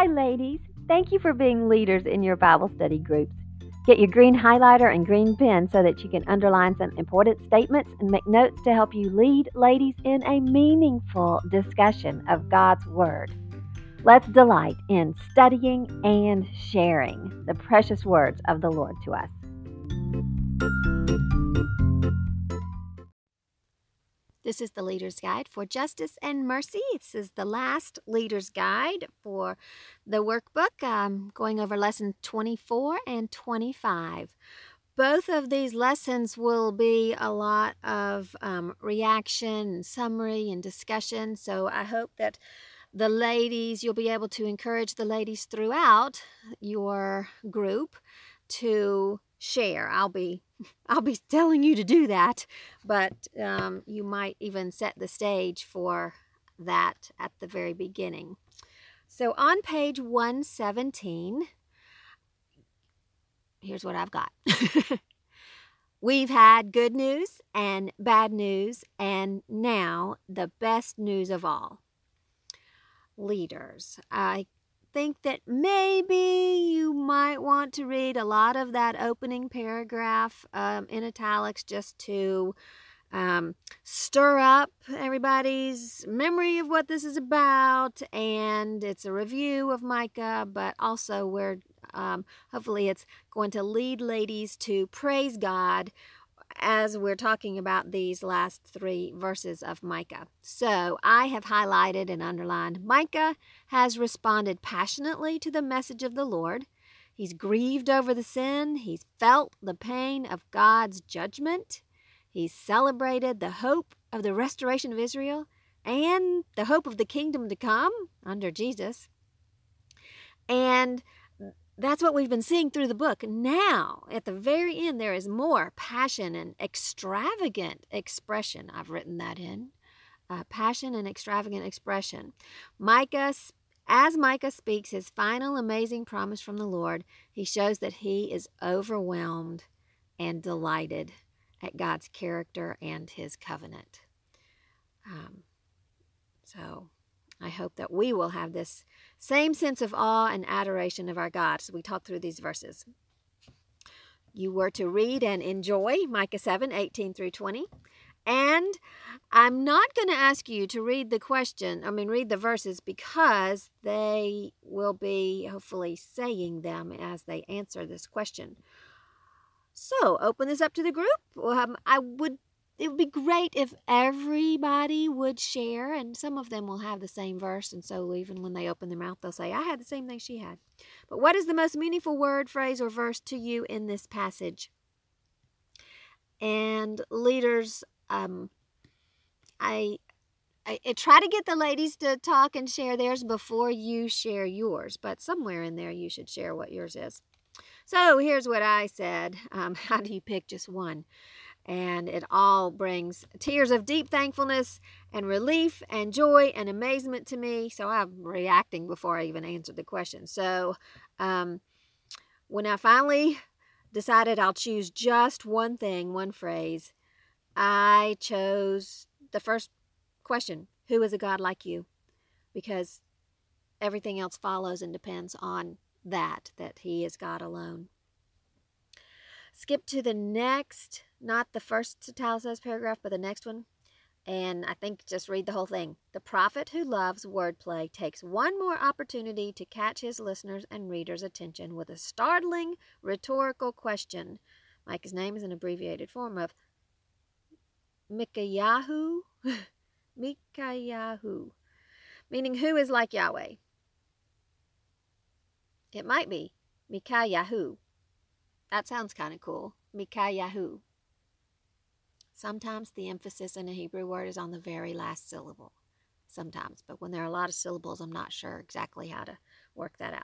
Hi, ladies. Thank you for being leaders in your Bible study groups. Get your green highlighter and green pen so that you can underline some important statements and make notes to help you lead ladies in a meaningful discussion of God's Word. Let's delight in studying and sharing the precious words of the Lord to us. This is the Leader's Guide for Justice and Mercy. This is the last Leader's Guide for the workbook, um, going over lesson 24 and 25. Both of these lessons will be a lot of um, reaction and summary and discussion. So I hope that the ladies, you'll be able to encourage the ladies throughout your group to share. I'll be I'll be telling you to do that, but um, you might even set the stage for that at the very beginning. So on page 117, here's what I've got. We've had good news and bad news, and now the best news of all. Leaders. I think that maybe you might want to read a lot of that opening paragraph um, in italics just to um, stir up everybody's memory of what this is about. And it's a review of Micah, but also we're um, hopefully it's going to lead ladies to praise God as we're talking about these last three verses of Micah. So I have highlighted and underlined Micah has responded passionately to the message of the Lord. He's grieved over the sin, he's felt the pain of God's judgment, he's celebrated the hope of the restoration of Israel and the hope of the kingdom to come under Jesus. And that's what we've been seeing through the book. Now, at the very end, there is more passion and extravagant expression. I've written that in. Uh, passion and extravagant expression. Micah, as Micah speaks his final amazing promise from the Lord, he shows that he is overwhelmed and delighted at God's character and his covenant. Um, so I hope that we will have this same sense of awe and adoration of our God as we talk through these verses. You were to read and enjoy Micah 7 18 through 20. And I'm not going to ask you to read the question, I mean, read the verses because they will be hopefully saying them as they answer this question. So, open this up to the group. Um, I would it would be great if everybody would share, and some of them will have the same verse, and so even when they open their mouth, they'll say, I had the same thing she had. But what is the most meaningful word, phrase, or verse to you in this passage? And leaders, um, I, I, I try to get the ladies to talk and share theirs before you share yours, but somewhere in there you should share what yours is. So here's what I said. Um, how do you pick just one? And it all brings tears of deep thankfulness and relief and joy and amazement to me. So I'm reacting before I even answered the question. So um, when I finally decided I'll choose just one thing, one phrase, I chose the first question Who is a God like you? Because everything else follows and depends on that, that He is God alone. Skip to the next not the first italicized paragraph, but the next one. And I think just read the whole thing. The prophet who loves wordplay takes one more opportunity to catch his listeners' and readers' attention with a startling rhetorical question. Micah's name is an abbreviated form of Mikayahu, Mikayahu, meaning who is like Yahweh. It might be Mikayahu. That sounds kind of cool. Mikayahu. Sometimes the emphasis in a Hebrew word is on the very last syllable. Sometimes, but when there are a lot of syllables, I'm not sure exactly how to work that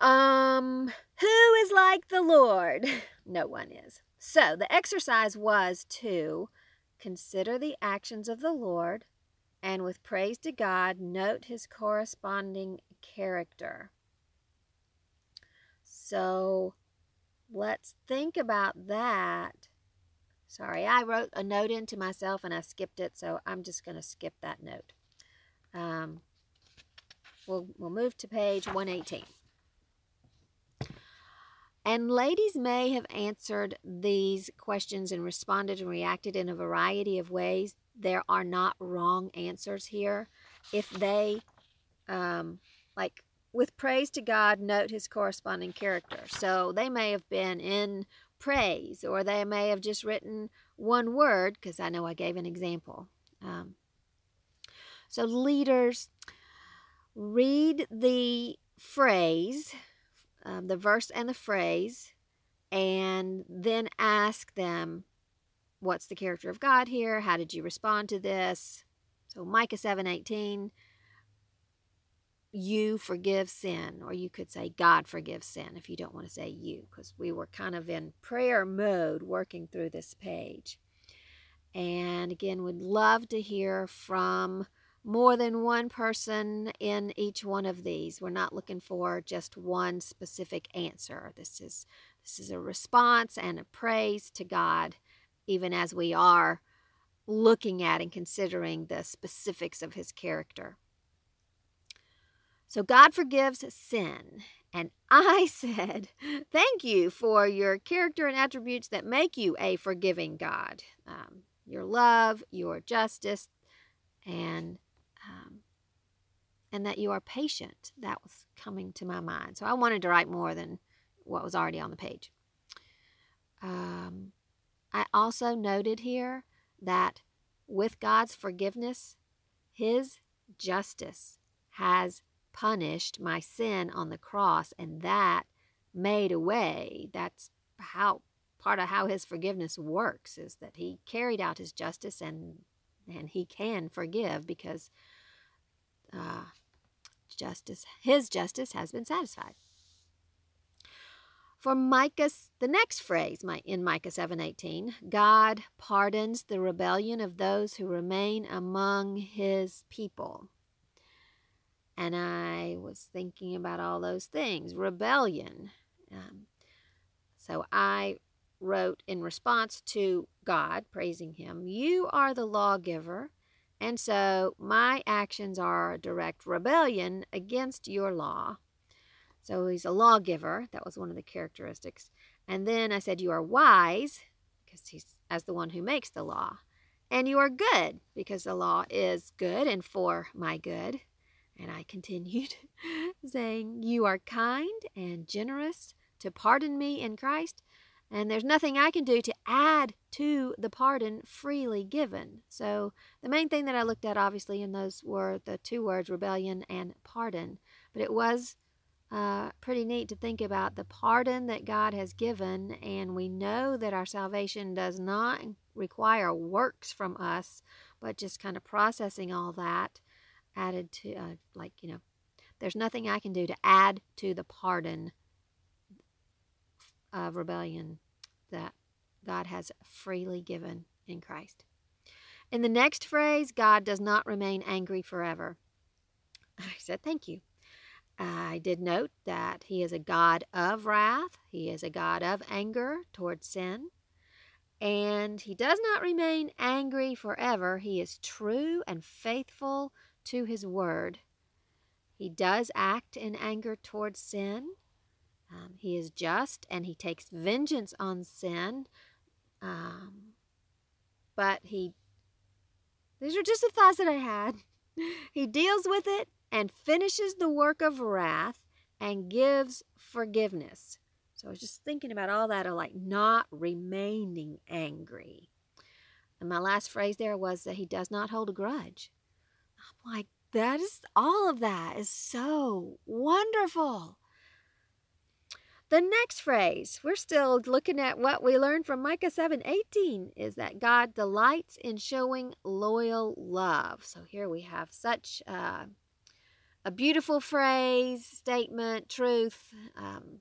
out. Um, who is like the Lord? No one is. So the exercise was to consider the actions of the Lord and with praise to God, note his corresponding character. So let's think about that. Sorry, I wrote a note into myself and I skipped it, so I'm just going to skip that note. Um, we'll, we'll move to page 118. And ladies may have answered these questions and responded and reacted in a variety of ways. There are not wrong answers here. If they, um, like with praise to God, note his corresponding character. So they may have been in praise, or they may have just written one word, because I know I gave an example. Um, so, leaders, read the phrase um, the verse and the phrase, and then ask them, What's the character of God here? How did you respond to this? So, Micah 7 18, you forgive sin, or you could say God forgives sin if you don't want to say you, because we were kind of in prayer mode working through this page. And again, would love to hear from more than one person in each one of these. We're not looking for just one specific answer. This is this is a response and a praise to God even as we are looking at and considering the specifics of his character. So God forgives sin. And I said, Thank you for your character and attributes that make you a forgiving God. Um, your love, your justice, and um, and that you are patient. That was coming to my mind. So I wanted to write more than what was already on the page. Um, I also noted here that with God's forgiveness, His justice has punished my sin on the cross, and that made a way. That's how part of how His forgiveness works is that He carried out His justice and and He can forgive because uh, justice, his justice has been satisfied. For Micah, the next phrase in Micah 7:18, God pardons the rebellion of those who remain among his people. And I was thinking about all those things. Rebellion. Um, so I wrote in response to God, praising him, You are the lawgiver and so my actions are direct rebellion against your law. So he's a lawgiver. That was one of the characteristics. And then I said, You are wise, because he's as the one who makes the law. And you are good, because the law is good and for my good. And I continued saying, You are kind and generous to pardon me in Christ and there's nothing I can do to add to the pardon freely given. So, the main thing that I looked at, obviously, in those were the two words rebellion and pardon. But it was uh, pretty neat to think about the pardon that God has given. And we know that our salvation does not require works from us, but just kind of processing all that added to, uh, like, you know, there's nothing I can do to add to the pardon of rebellion that God has freely given in Christ. In the next phrase, God does not remain angry forever. I said, Thank you. I did note that He is a God of wrath, He is a God of anger towards sin, and He does not remain angry forever. He is true and faithful to His word. He does act in anger towards sin, um, he is just and he takes vengeance on sin. Um, but he, these are just the thoughts that I had. he deals with it and finishes the work of wrath and gives forgiveness. So I was just thinking about all that of like not remaining angry. And my last phrase there was that he does not hold a grudge. I'm like, that is all of that is so wonderful. The next phrase, we're still looking at what we learned from Micah 7 18, is that God delights in showing loyal love. So here we have such uh, a beautiful phrase, statement, truth, um,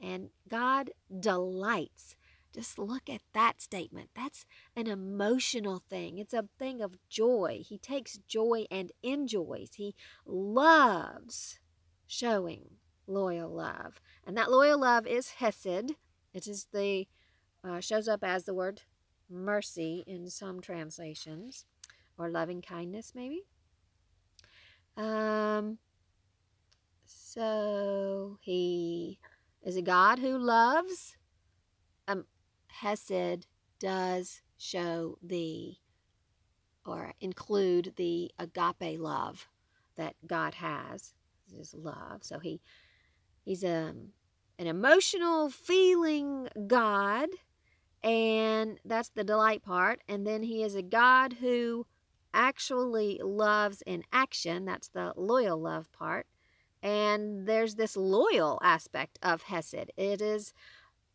and God delights. Just look at that statement. That's an emotional thing. It's a thing of joy. He takes joy and enjoys. He loves showing loyal love. And that loyal love is hesed. It is the uh, shows up as the word mercy in some translations, or loving kindness, maybe. Um, So he is a God who loves. Hesed does show the or include the agape love that God has. His love. So he he's a um, an emotional feeling God, and that's the delight part. And then he is a God who actually loves in action. That's the loyal love part. And there's this loyal aspect of Hesed. It is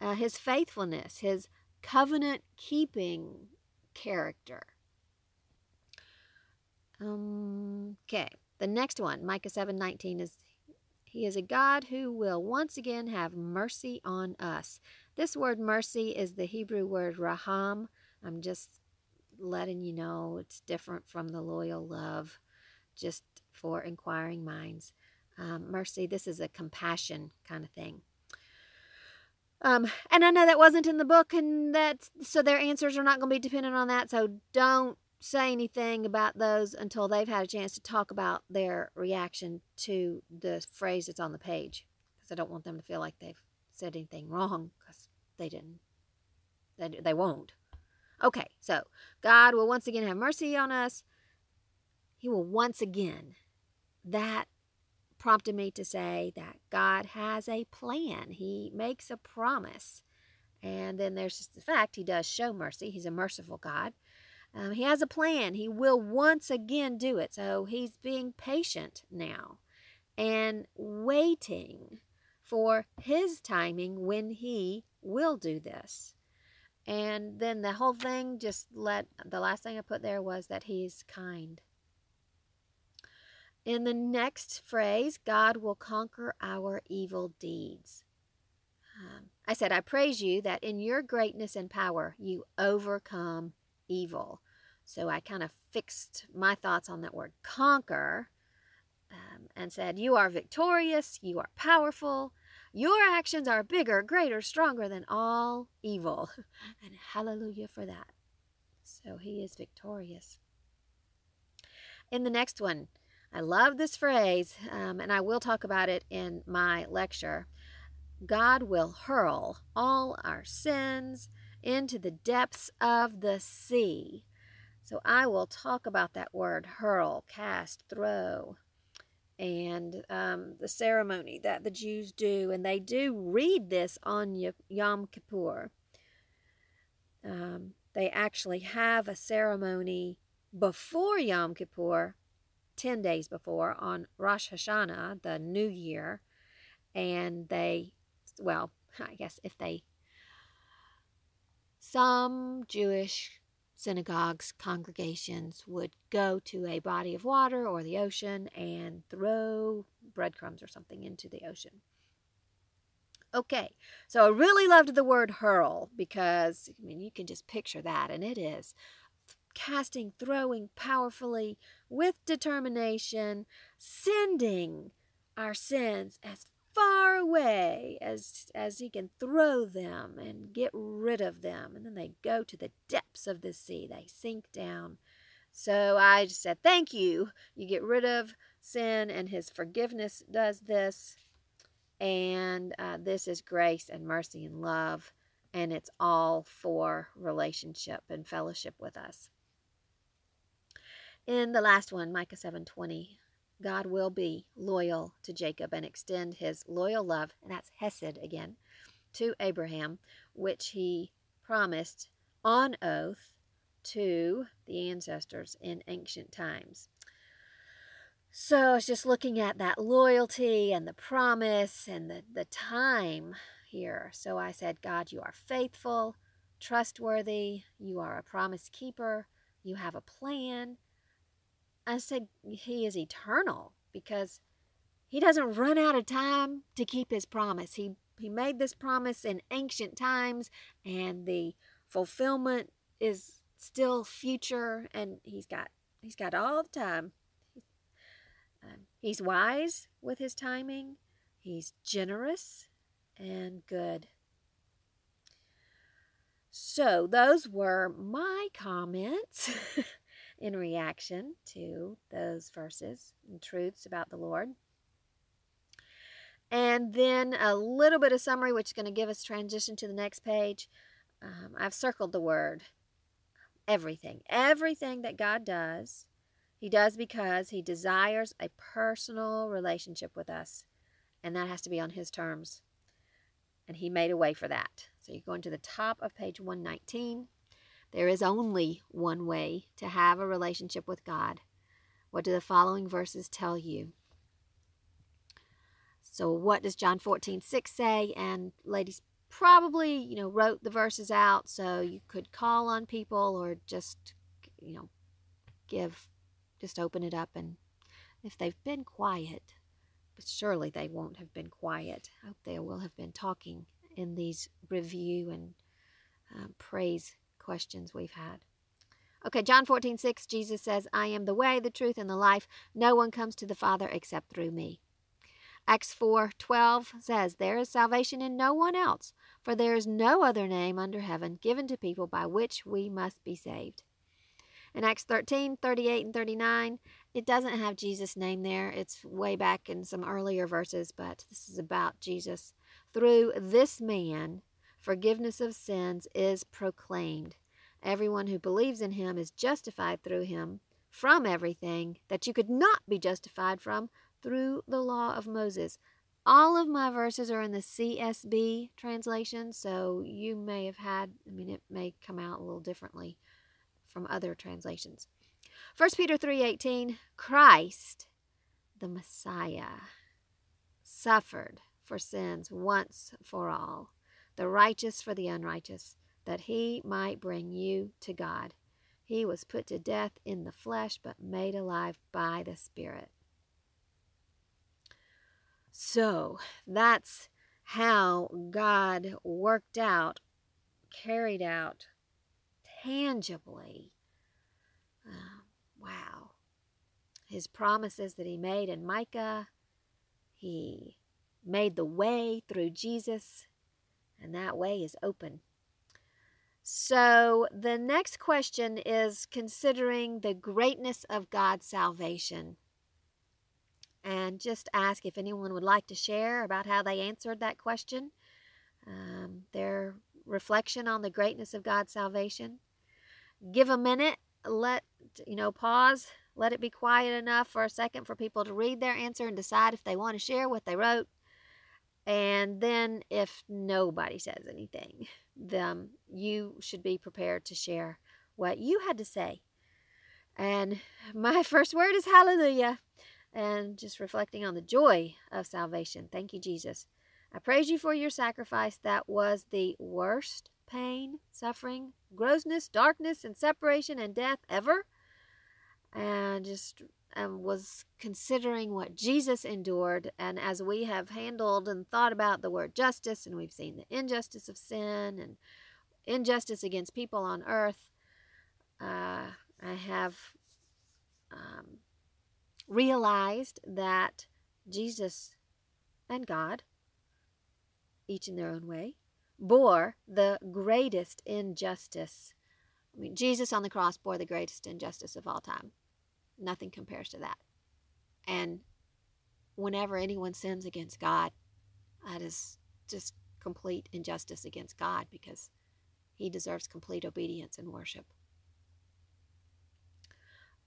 uh, his faithfulness, his covenant keeping character. Um, okay, the next one, Micah 7:19 is he is a God who will once again have mercy on us. This word mercy is the Hebrew word raham. I'm just letting you know it's different from the loyal love, just for inquiring minds. Um, mercy, this is a compassion kind of thing. Um, and I know that wasn't in the book, and that so their answers are not going to be dependent on that. So don't say anything about those until they've had a chance to talk about their reaction to the phrase that's on the page because I don't want them to feel like they've said anything wrong because they didn't. They, they won't. Okay, so God will once again have mercy on us. He will once again. That prompted me to say that God has a plan. He makes a promise. And then there's just the fact he does show mercy. He's a merciful God. Um, he has a plan. He will once again do it. So he's being patient now and waiting for his timing when he will do this. And then the whole thing just let the last thing I put there was that he's kind. In the next phrase, God will conquer our evil deeds. Um, I said, I praise you that in your greatness and power you overcome evil. So I kind of fixed my thoughts on that word conquer um, and said, You are victorious, you are powerful, your actions are bigger, greater, stronger than all evil. and hallelujah for that. So he is victorious. In the next one, I love this phrase, um, and I will talk about it in my lecture. God will hurl all our sins into the depths of the sea. So I will talk about that word hurl, cast, throw, and um, the ceremony that the Jews do. And they do read this on Yom Kippur. Um, they actually have a ceremony before Yom Kippur, 10 days before, on Rosh Hashanah, the new year. And they, well, I guess if they some Jewish synagogues, congregations would go to a body of water or the ocean and throw breadcrumbs or something into the ocean. Okay, so I really loved the word hurl because, I mean, you can just picture that, and it is casting, throwing powerfully with determination, sending our sins as far away as as he can throw them and get rid of them. And then they go to the depths of the sea. They sink down. So i just said thank you. You get rid of sin and his forgiveness does this. And uh, this is grace and mercy and love. And it's all for relationship and fellowship with us in the last one micah 720 God will be loyal to Jacob and extend his loyal love, and that's Hesed again, to Abraham, which he promised on oath to the ancestors in ancient times. So I was just looking at that loyalty and the promise and the, the time here. So I said, God, you are faithful, trustworthy, you are a promise keeper, you have a plan, I said he is eternal because he doesn't run out of time to keep his promise. He he made this promise in ancient times and the fulfillment is still future and he's got he's got all the time. Um, he's wise with his timing. He's generous and good. So, those were my comments in reaction to those verses and truths about the Lord. And then a little bit of summary, which is going to give us transition to the next page. Um, I've circled the word everything. Everything that God does, He does because He desires a personal relationship with us. And that has to be on His terms. And He made a way for that. So you go into the top of page 119. There is only one way to have a relationship with God. What do the following verses tell you? So, what does John 14, 6 say? And ladies probably, you know, wrote the verses out so you could call on people or just, you know, give, just open it up. And if they've been quiet, but surely they won't have been quiet. I hope they will have been talking in these review and um, praise questions we've had. Okay, John 14, 6, Jesus says, I am the way, the truth, and the life. No one comes to the Father except through me. Acts 4, 12 says, There is salvation in no one else, for there is no other name under heaven given to people by which we must be saved. In Acts 13, 38, and 39, it doesn't have Jesus' name there. It's way back in some earlier verses, but this is about Jesus. Through this man, forgiveness of sins is proclaimed. Everyone who believes in him is justified through him from everything that you could not be justified from through the law of Moses. All of my verses are in the CSB translation, so you may have had, I mean, it may come out a little differently from other translations. 1 Peter 3:18 Christ the Messiah suffered for sins once for all the righteous for the unrighteous that he might bring you to God he was put to death in the flesh but made alive by the spirit so that's how God worked out carried out tangibly. Uh, wow. His promises that he made in Micah, he made the way through Jesus, and that way is open. So the next question is considering the greatness of God's salvation. And just ask if anyone would like to share about how they answered that question, um, their reflection on the greatness of God's salvation give a minute, let, you know, pause, let it be quiet enough for a second for people to read their answer and decide if they want to share what they wrote. And then, if nobody says anything, then you should be prepared to share what you had to say. And my first word is hallelujah. And just reflecting on the joy of salvation. Thank you, Jesus. I praise you for your sacrifice that was the worst pain, suffering, grossness, darkness, and separation and death ever. And just um, was considering what Jesus endured. And as we have handled and thought about the word justice, and we've seen the injustice of sin and injustice against people on earth, uh, I have um, realized that Jesus and God, each in their own way, bore the greatest injustice. I mean, Jesus on the cross bore the greatest injustice of all time. Nothing compares to that. And whenever anyone sins against God, that is just complete injustice against God because he deserves complete obedience and worship.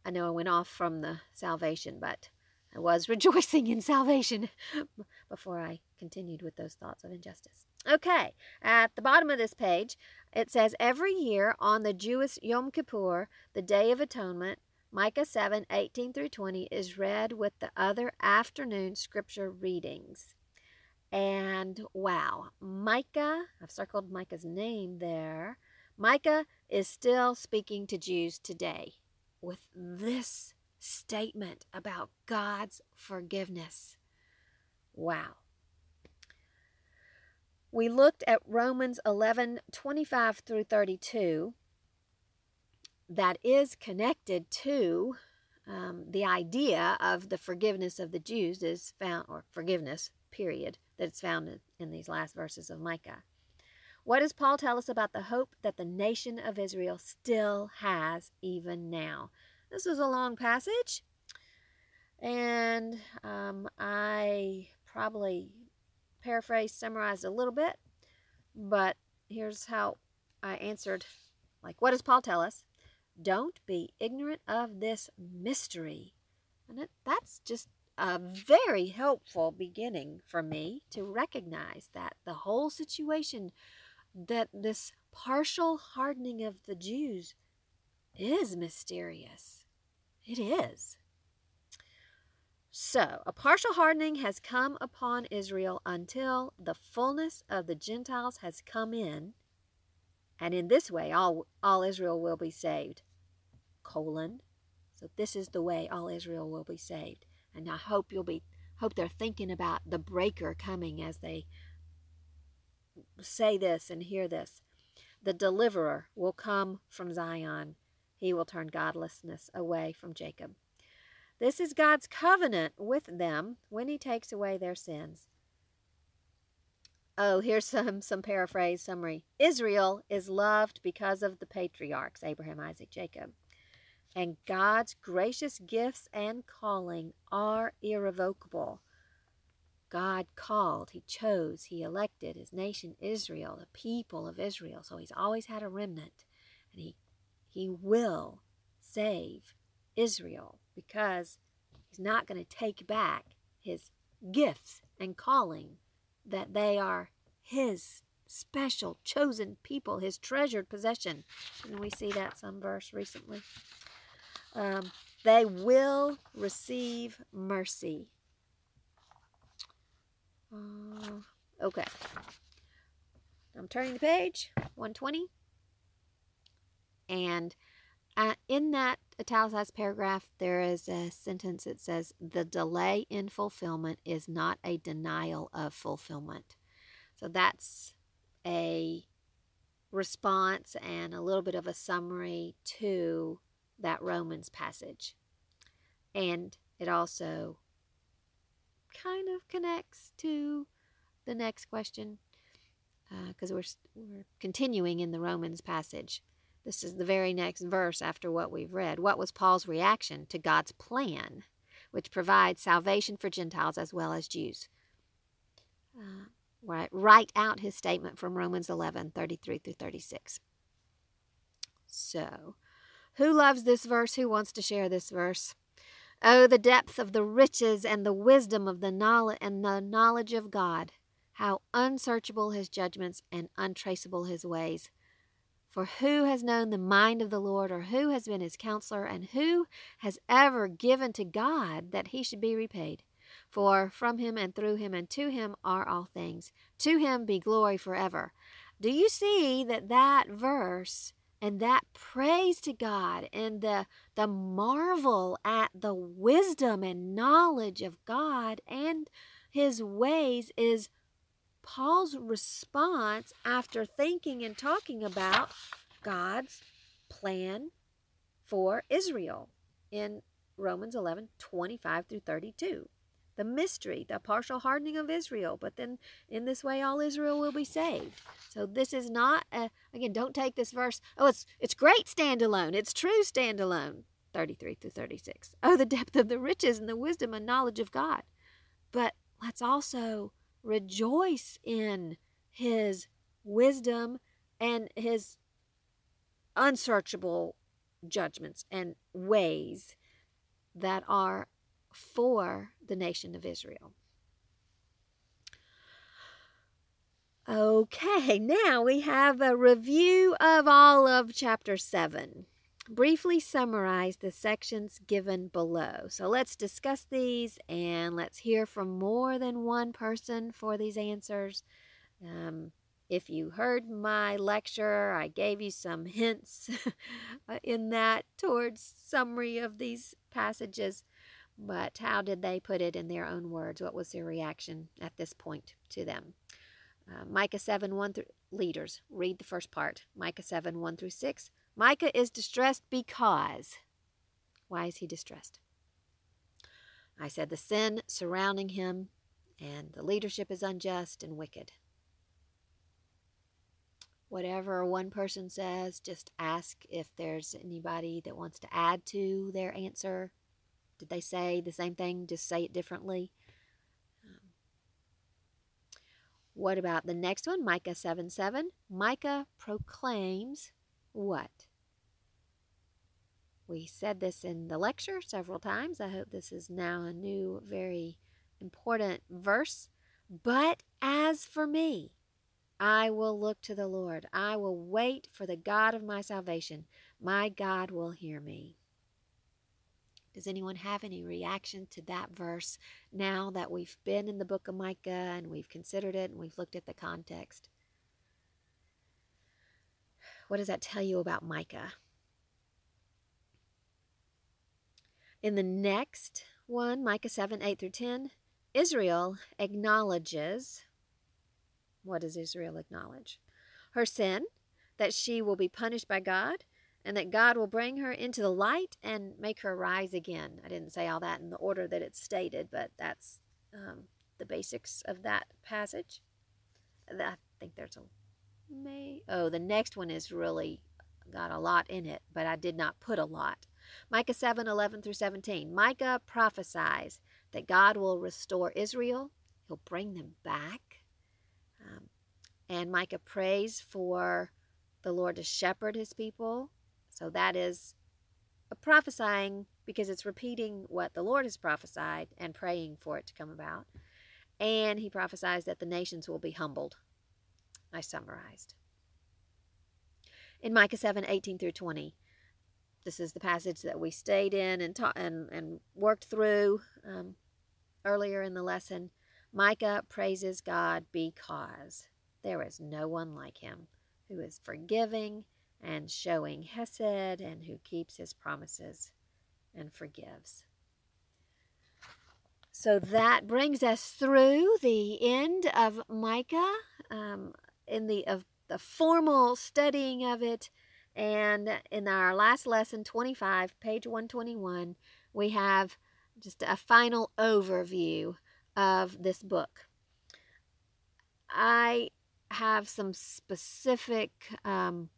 I know I went off from the salvation, but I was rejoicing in salvation before I continued with those thoughts of injustice. Okay, at the bottom of this page, it says every year on the Jewish Yom Kippur, the Day of Atonement, Micah 7 18 through 20 is read with the other afternoon scripture readings. And wow, Micah, I've circled Micah's name there. Micah is still speaking to Jews today with this statement about God's forgiveness. Wow. We looked at Romans 11 25 through 32. That is connected to um, the idea of the forgiveness of the Jews is found, or forgiveness, period, that's found in, these last verses of Micah. What does Paul tell us about the hope that the nation of Israel still has even now? This is a long passage, and um, I probably paraphrased, summarized a little bit, but here's how I answered. Like, what does Paul tell us? Don't be ignorant of this mystery. And that's just a very helpful beginning for me to recognize that the whole situation, that this partial hardening of the Jews is mysterious. It is. So, a partial hardening has come upon Israel until the fullness of the Gentiles has come in, and in this way all, all Israel will be saved. Colon. So this is the way all Israel will be saved. And I hope you'll be hope they're thinking about the breaker coming as they say this and hear this. The deliverer will come from Zion. He will turn godlessness away from Jacob. This is God's covenant with them when he takes away their sins. Oh, here's some some paraphrase summary. Israel is loved because of the patriarchs Abraham, Isaac, Jacob. And God's gracious gifts and calling are irrevocable. God called, He chose, He elected His nation Israel, the people of Israel. So He's always had a remnant. And He, he will save Israel because he's not going to take back his gifts and calling, that they are his special chosen people, his treasured possession. And we see that some verse recently. Um, they will receive mercy. Uh, okay. I'm turning the page, 120. And uh, in that italicized paragraph, there is a sentence that says, The delay in fulfillment is not a denial of fulfillment. So that's a response and a little bit of a summary to that Romans passage. And it also kind of connects to the next question because uh, we're, we're continuing in the Romans passage. This is the very next verse after what we've read. What was Paul's reaction to God's plan, which provides salvation for Gentiles as well as Jews? Uh, right, write out his statement from Romans 11 33 through 36. So, who loves this verse? Who wants to share this verse? Oh, the depth of the riches and the wisdom of the knowledge and the knowledge of God. How unsearchable his judgments and untraceable his ways. For who has known the mind of the Lord, or who has been his counselor, and who has ever given to God that he should be repaid? For from him and through him and to him are all things. To him be glory forever. Do you see that that verse and that praise to God and the, the marvel at the wisdom and knowledge of God and his ways is Paul's response after thinking and talking about God's plan for Israel in Romans 11 25 through 32. The mystery, the partial hardening of Israel, but then in this way all Israel will be saved. So this is not a, again, don't take this verse, oh, it's it's great standalone, it's true standalone. 33 through 36. Oh, the depth of the riches and the wisdom and knowledge of God. But let's also rejoice in his wisdom and his unsearchable judgments and ways that are for the nation of Israel. Okay, now we have a review of all of chapter 7 briefly summarize the sections given below. So let's discuss these and let's hear from more than one person for these answers. Um, if you heard my lecture, I gave you some hints in that towards summary of these passages. But how did they put it in their own words? What was their reaction at this point to them? Uh, Micah 7 1 through leaders, read the first part. Micah 7 1 through 6. Micah is distressed because. Why is he distressed? I said the sin surrounding him and the leadership is unjust and wicked. Whatever one person says, just ask if there's anybody that wants to add to their answer. Did they say the same thing? Just say it differently. Um, what about the next one, Micah 7 7? Micah proclaims what? We said this in the lecture several times. I hope this is now a new, very important verse. But as for me, I will look to the Lord. I will wait for the God of my salvation. My God will hear me. Does anyone have any reaction to that verse now that we've been in the book of Micah and we've considered it and we've looked at the context? What does that tell you about Micah? In the next one, Micah 7 8 through 10, Israel acknowledges what does Israel acknowledge? Her sin, that she will be punished by God, and that God will bring her into the light and make her rise again. I didn't say all that in the order that it's stated, but that's um, the basics of that passage. I think there's a may. Oh, the next one is really got a lot in it, but I did not put a lot. Micah 7 11 through 17. Micah prophesies that God will restore Israel, He'll bring them back. Um, and Micah prays for the Lord to shepherd His people so that is a prophesying because it's repeating what the Lord has prophesied and praying for it to come about. And he prophesies that the nations will be humbled. I summarized. In Micah 7 18 through 20, this is the passage that we stayed in and, taught and, and worked through um, earlier in the lesson. Micah praises God because there is no one like him who is forgiving and showing Hesed and who keeps his promises and forgives. So that brings us through the end of Micah um, in the of the formal studying of it. And in our last lesson, 25, page 121, we have just a final overview of this book. I have some specific um,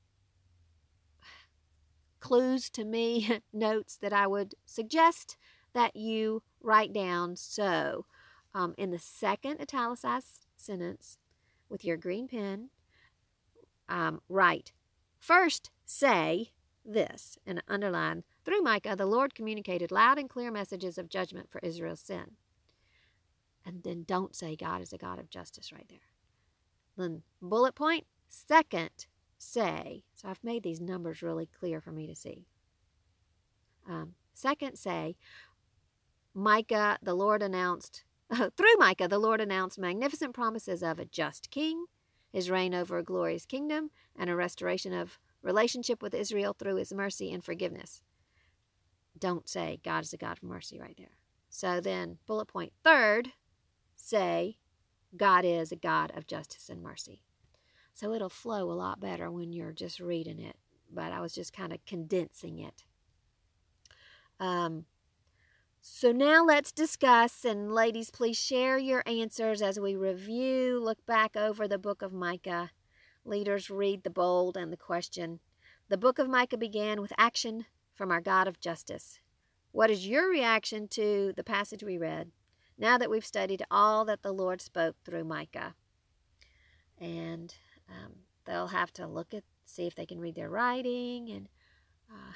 clues to me, notes that I would suggest that you write down. So, um, in the second italicized sentence with your green pen, um, write first say this and underline through Micah, the Lord communicated loud and clear messages of judgment for Israel's sin. And then don't say God is a God of justice right there. Then bullet point second say, so I've made these numbers really clear for me to see. Um, second, say, Micah, the Lord announced, through Micah, the Lord announced magnificent promises of a just king, his reign over a glorious kingdom, and a restoration of relationship with Israel through his mercy and forgiveness. Don't say God is a God of mercy right there. So then, bullet point third, say God is a God of justice and mercy. So it'll flow a lot better when you're just reading it. But I was just kind of condensing it. Um, so now let's discuss, and ladies, please share your answers as we review, look back over the book of Micah. Leaders, read the bold and the question. The book of Micah began with action from our God of justice. What is your reaction to the passage we read now that we've studied all that the Lord spoke through Micah? And um, they'll have to look at, see if they can read their writing and uh,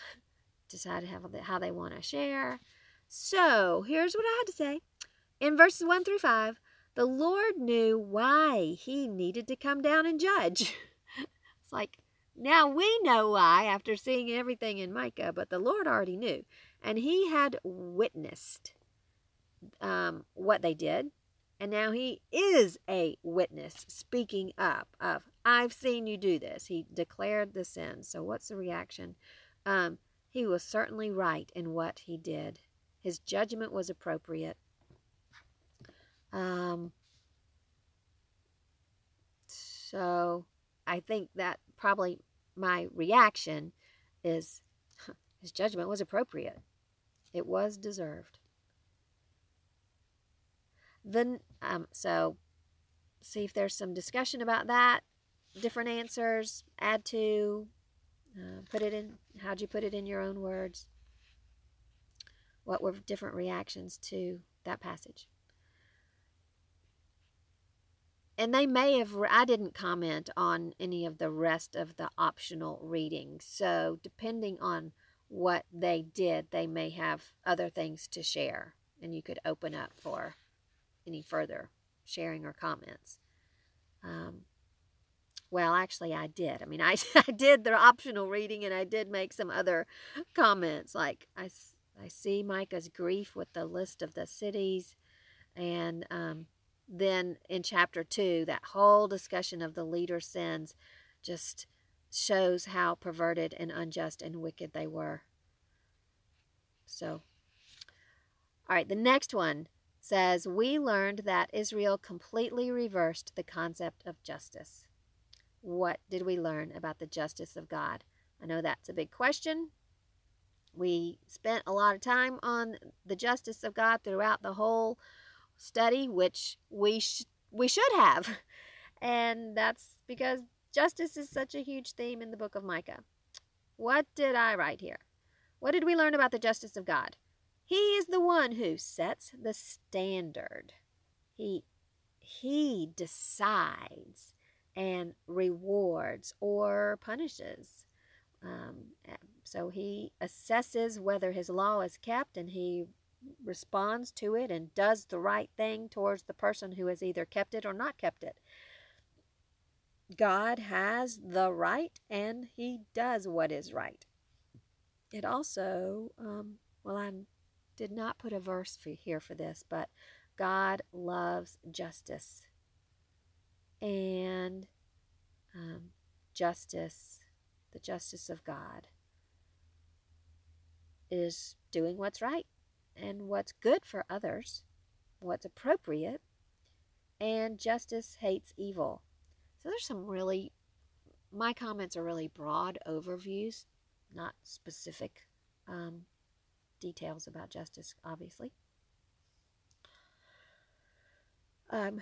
decide how, how they want to share. So here's what I had to say. In verses 1 through 5, the Lord knew why he needed to come down and judge. it's like, now we know why after seeing everything in Micah, but the Lord already knew. And he had witnessed um, what they did. And now he is a witness speaking up of, I've seen you do this. He declared the sin. So what's the reaction? Um, he was certainly right in what he did. His judgment was appropriate. Um, so I think that probably my reaction is his judgment was appropriate. It was deserved. Then, um, so see if there's some discussion about that. Different answers, add to, uh, put it in, how'd you put it in your own words? What were different reactions to that passage? and they may have, I didn't comment on any of the rest of the optional readings. So, depending on what they did, they may have other things to share, and you could open up for any further sharing or comments. Um, well, actually, I did. I mean, I, I did the optional reading and I did make some other comments. Like, I, I see Micah's grief with the list of the cities. And um, then in chapter two, that whole discussion of the leader sins just shows how perverted and unjust and wicked they were. So, all right, the next one says, We learned that Israel completely reversed the concept of justice. What did we learn about the justice of God? I know that's a big question. We spent a lot of time on the justice of God throughout the whole study, which we sh- we should have, and that's because justice is such a huge theme in the book of Micah. What did I write here? What did we learn about the justice of God? He is the one who sets the standard. He he decides and rewards or punishes. Um, so he assesses whether his law is kept and he responds to it and does the right thing towards the person who has either kept it or not kept it. God has the right and he does what is right. It also, um, well, I did not put a verse for, here for this, but God loves justice. And um, justice, the justice of God, is doing what's right and what's good for others, what's appropriate, and justice hates evil. So there's some really, my comments are really broad overviews, not specific um, details about justice, obviously. Um,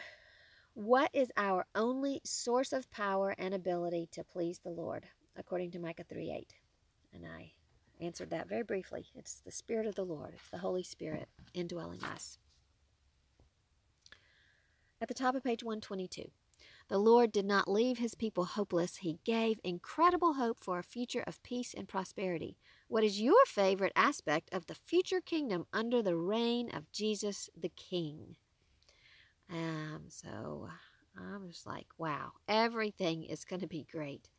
what is our only source of power and ability to please the Lord? According to Micah 3 8. And I answered that very briefly. It's the Spirit of the Lord, it's the Holy Spirit indwelling us. At the top of page 122, the Lord did not leave his people hopeless. He gave incredible hope for a future of peace and prosperity. What is your favorite aspect of the future kingdom under the reign of Jesus the King? Um, so I'm just like, wow, everything is going to be great.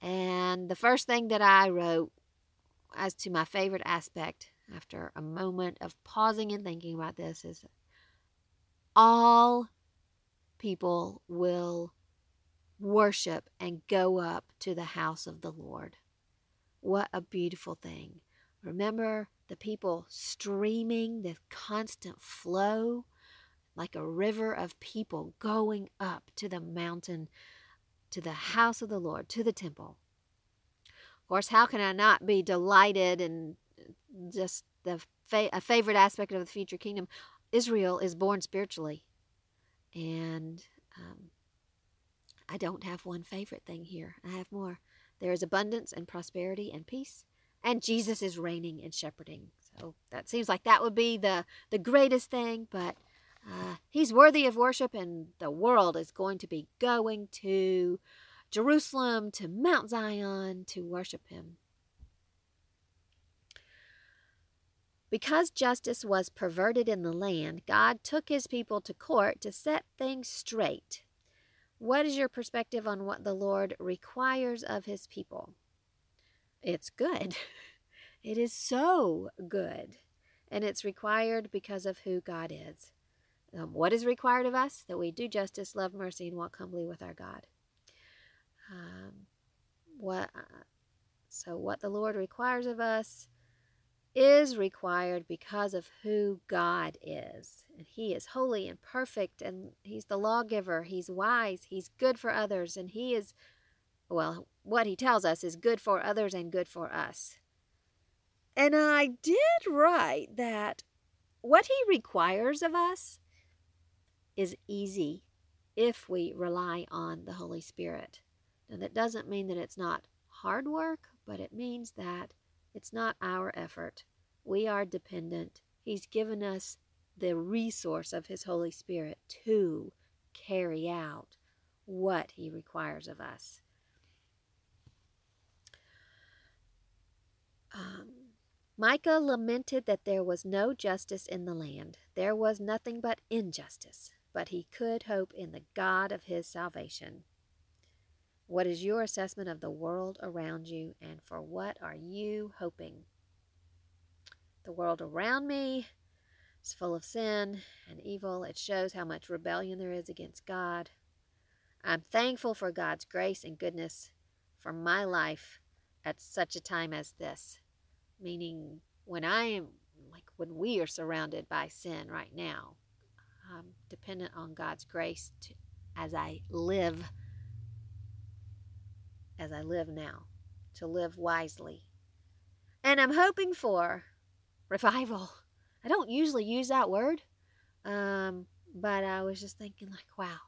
And the first thing that I wrote as to my favorite aspect after a moment of pausing and thinking about this is all people will worship and go up to the house of the Lord. What a beautiful thing. Remember the people streaming, the constant flow, like a river of people going up to the mountain, to the house of the Lord, to the temple. Of course, how can I not be delighted and just the fa- a favorite aspect of the future kingdom? Israel is born spiritually, and um, I don't have one favorite thing here. I have more. There is abundance and prosperity and peace, and Jesus is reigning and shepherding. So that seems like that would be the the greatest thing, but uh, he's worthy of worship, and the world is going to be going to Jerusalem, to Mount Zion to worship him. Because justice was perverted in the land, God took his people to court to set things straight. What is your perspective on what the Lord requires of his people? It's good. It is so good. And it's required because of who God is. Um, what is required of us? That we do justice, love mercy, and walk humbly with our God. Um, what uh, so what the Lord requires of us is required because of who God is. And He is holy and perfect, and He's the lawgiver. He's wise. He's good for others, and He is, well, what He tells us is good for others and good for us. And I did write that what He requires of us is easy if we rely on the Holy Spirit. Now, that doesn't mean that it's not hard work, but it means that it's not our effort. We are dependent. He's given us the resource of His Holy Spirit to carry out what he requires of us. Um, Micah lamented that there was no justice in the land. There was nothing but injustice, but he could hope in the God of his salvation. What is your assessment of the world around you, and for what are you hoping? The world around me is full of sin and evil. It shows how much rebellion there is against God. I'm thankful for God's grace and goodness for my life at such a time as this meaning when I am like when we are surrounded by sin right now, I'm dependent on God's grace to, as I live as I live now, to live wisely. And I'm hoping for revival. I don't usually use that word, um, but I was just thinking, like, wow.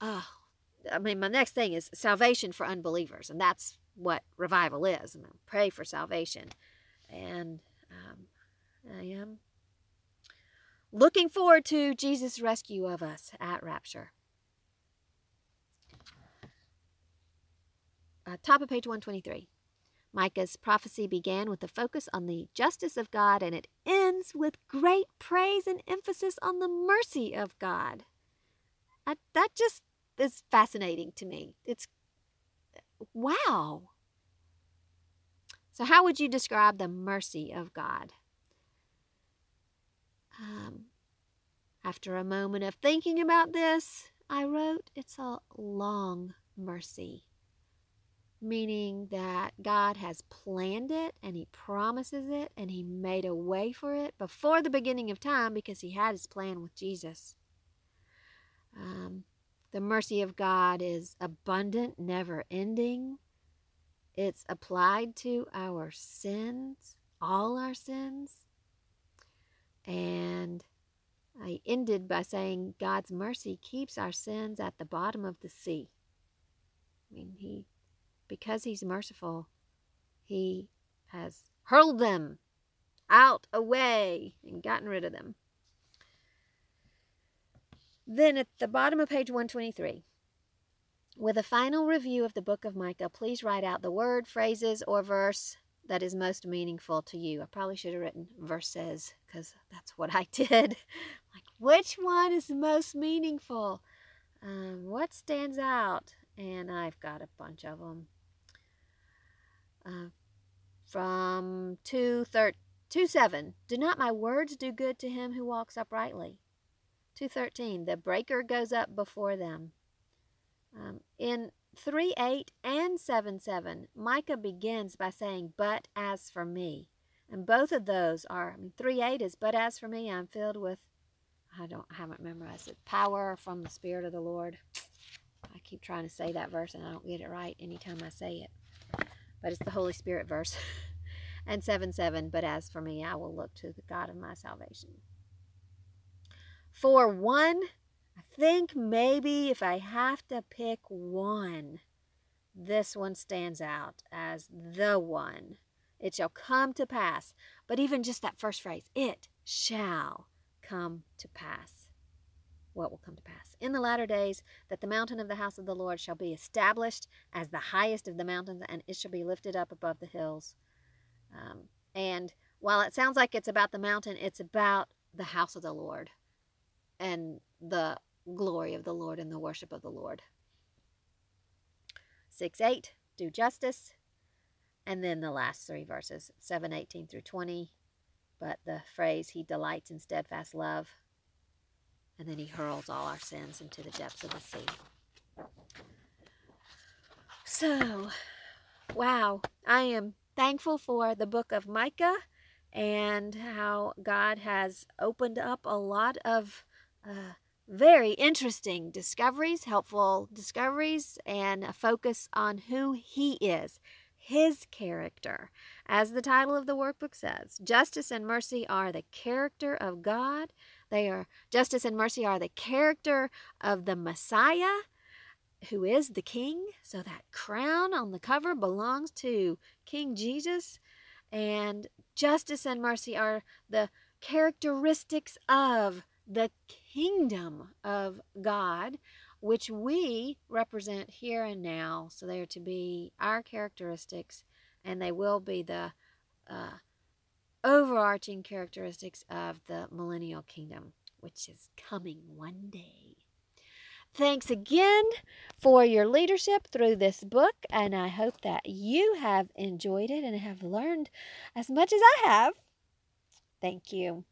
Oh, I mean, my next thing is salvation for unbelievers, and that's what revival is. I And pray for salvation. And um, I am looking forward to Jesus' rescue of us at Rapture. Uh, top of page 123. Micah's prophecy began with a focus on the justice of God and it ends with great praise and emphasis on the mercy of God. I, that just is fascinating to me. It's wow. So, how would you describe the mercy of God? Um, after a moment of thinking about this, I wrote, It's a long mercy, meaning that God has planned it and He promises it and He made a way for it before the beginning of time because He had His plan with Jesus. Um, the mercy of God is abundant, never ending. It's applied to our sins, all our sins. And I ended by saying God's mercy keeps our sins at the bottom of the sea. I mean, He, because He's merciful, He has hurled them out, away, and gotten rid of them. Then at the bottom of page 123, with a final review of the book of Micah, please write out the word, phrases, or verse that is most meaningful to you. I probably should have written verses because that's what I did. like, which one is the most meaningful? Um, what stands out? And I've got a bunch of them. Uh, from 2, 3, 2 7. Do not my words do good to him who walks uprightly? 213, the breaker goes up before them. Um, in 3 8 and 7 7, Micah begins by saying, But as for me. And both of those are, I mean, 3 8 is, But as for me, I'm filled with, I don't, I haven't memorized it, power from the Spirit of the Lord. I keep trying to say that verse and I don't get it right anytime I say it. But it's the Holy Spirit verse. and 7 7, But as for me, I will look to the God of my salvation. For one, I think maybe if I have to pick one, this one stands out as the one. It shall come to pass. But even just that first phrase, it shall come to pass. What will come to pass? In the latter days, that the mountain of the house of the Lord shall be established as the highest of the mountains, and it shall be lifted up above the hills. Um, and while it sounds like it's about the mountain, it's about the house of the Lord and the glory of the Lord and the worship of the Lord. 6 8, do justice. And then the last three verses, 7 18 through 20. But the phrase, He delights in steadfast love. And then He hurls all our sins into the depths of the sea. So, wow, I am thankful for the book of Micah and how God has opened up a lot of uh, very interesting discoveries, helpful discoveries, and a focus on who he is, his character. As the title of the workbook says, justice and mercy are the character of God. They are justice and mercy are the character of the Messiah, who is the king. So that crown on the cover belongs to King Jesus. And justice and mercy are the characteristics of the kingdom of God, which we represent here and now. So they are to be our characteristics, and they will be the uh, overarching characteristics of the millennial kingdom, which is coming one day. Thanks again for your leadership through this book, and I hope that you have enjoyed it and have learned as much as I have. Thank you.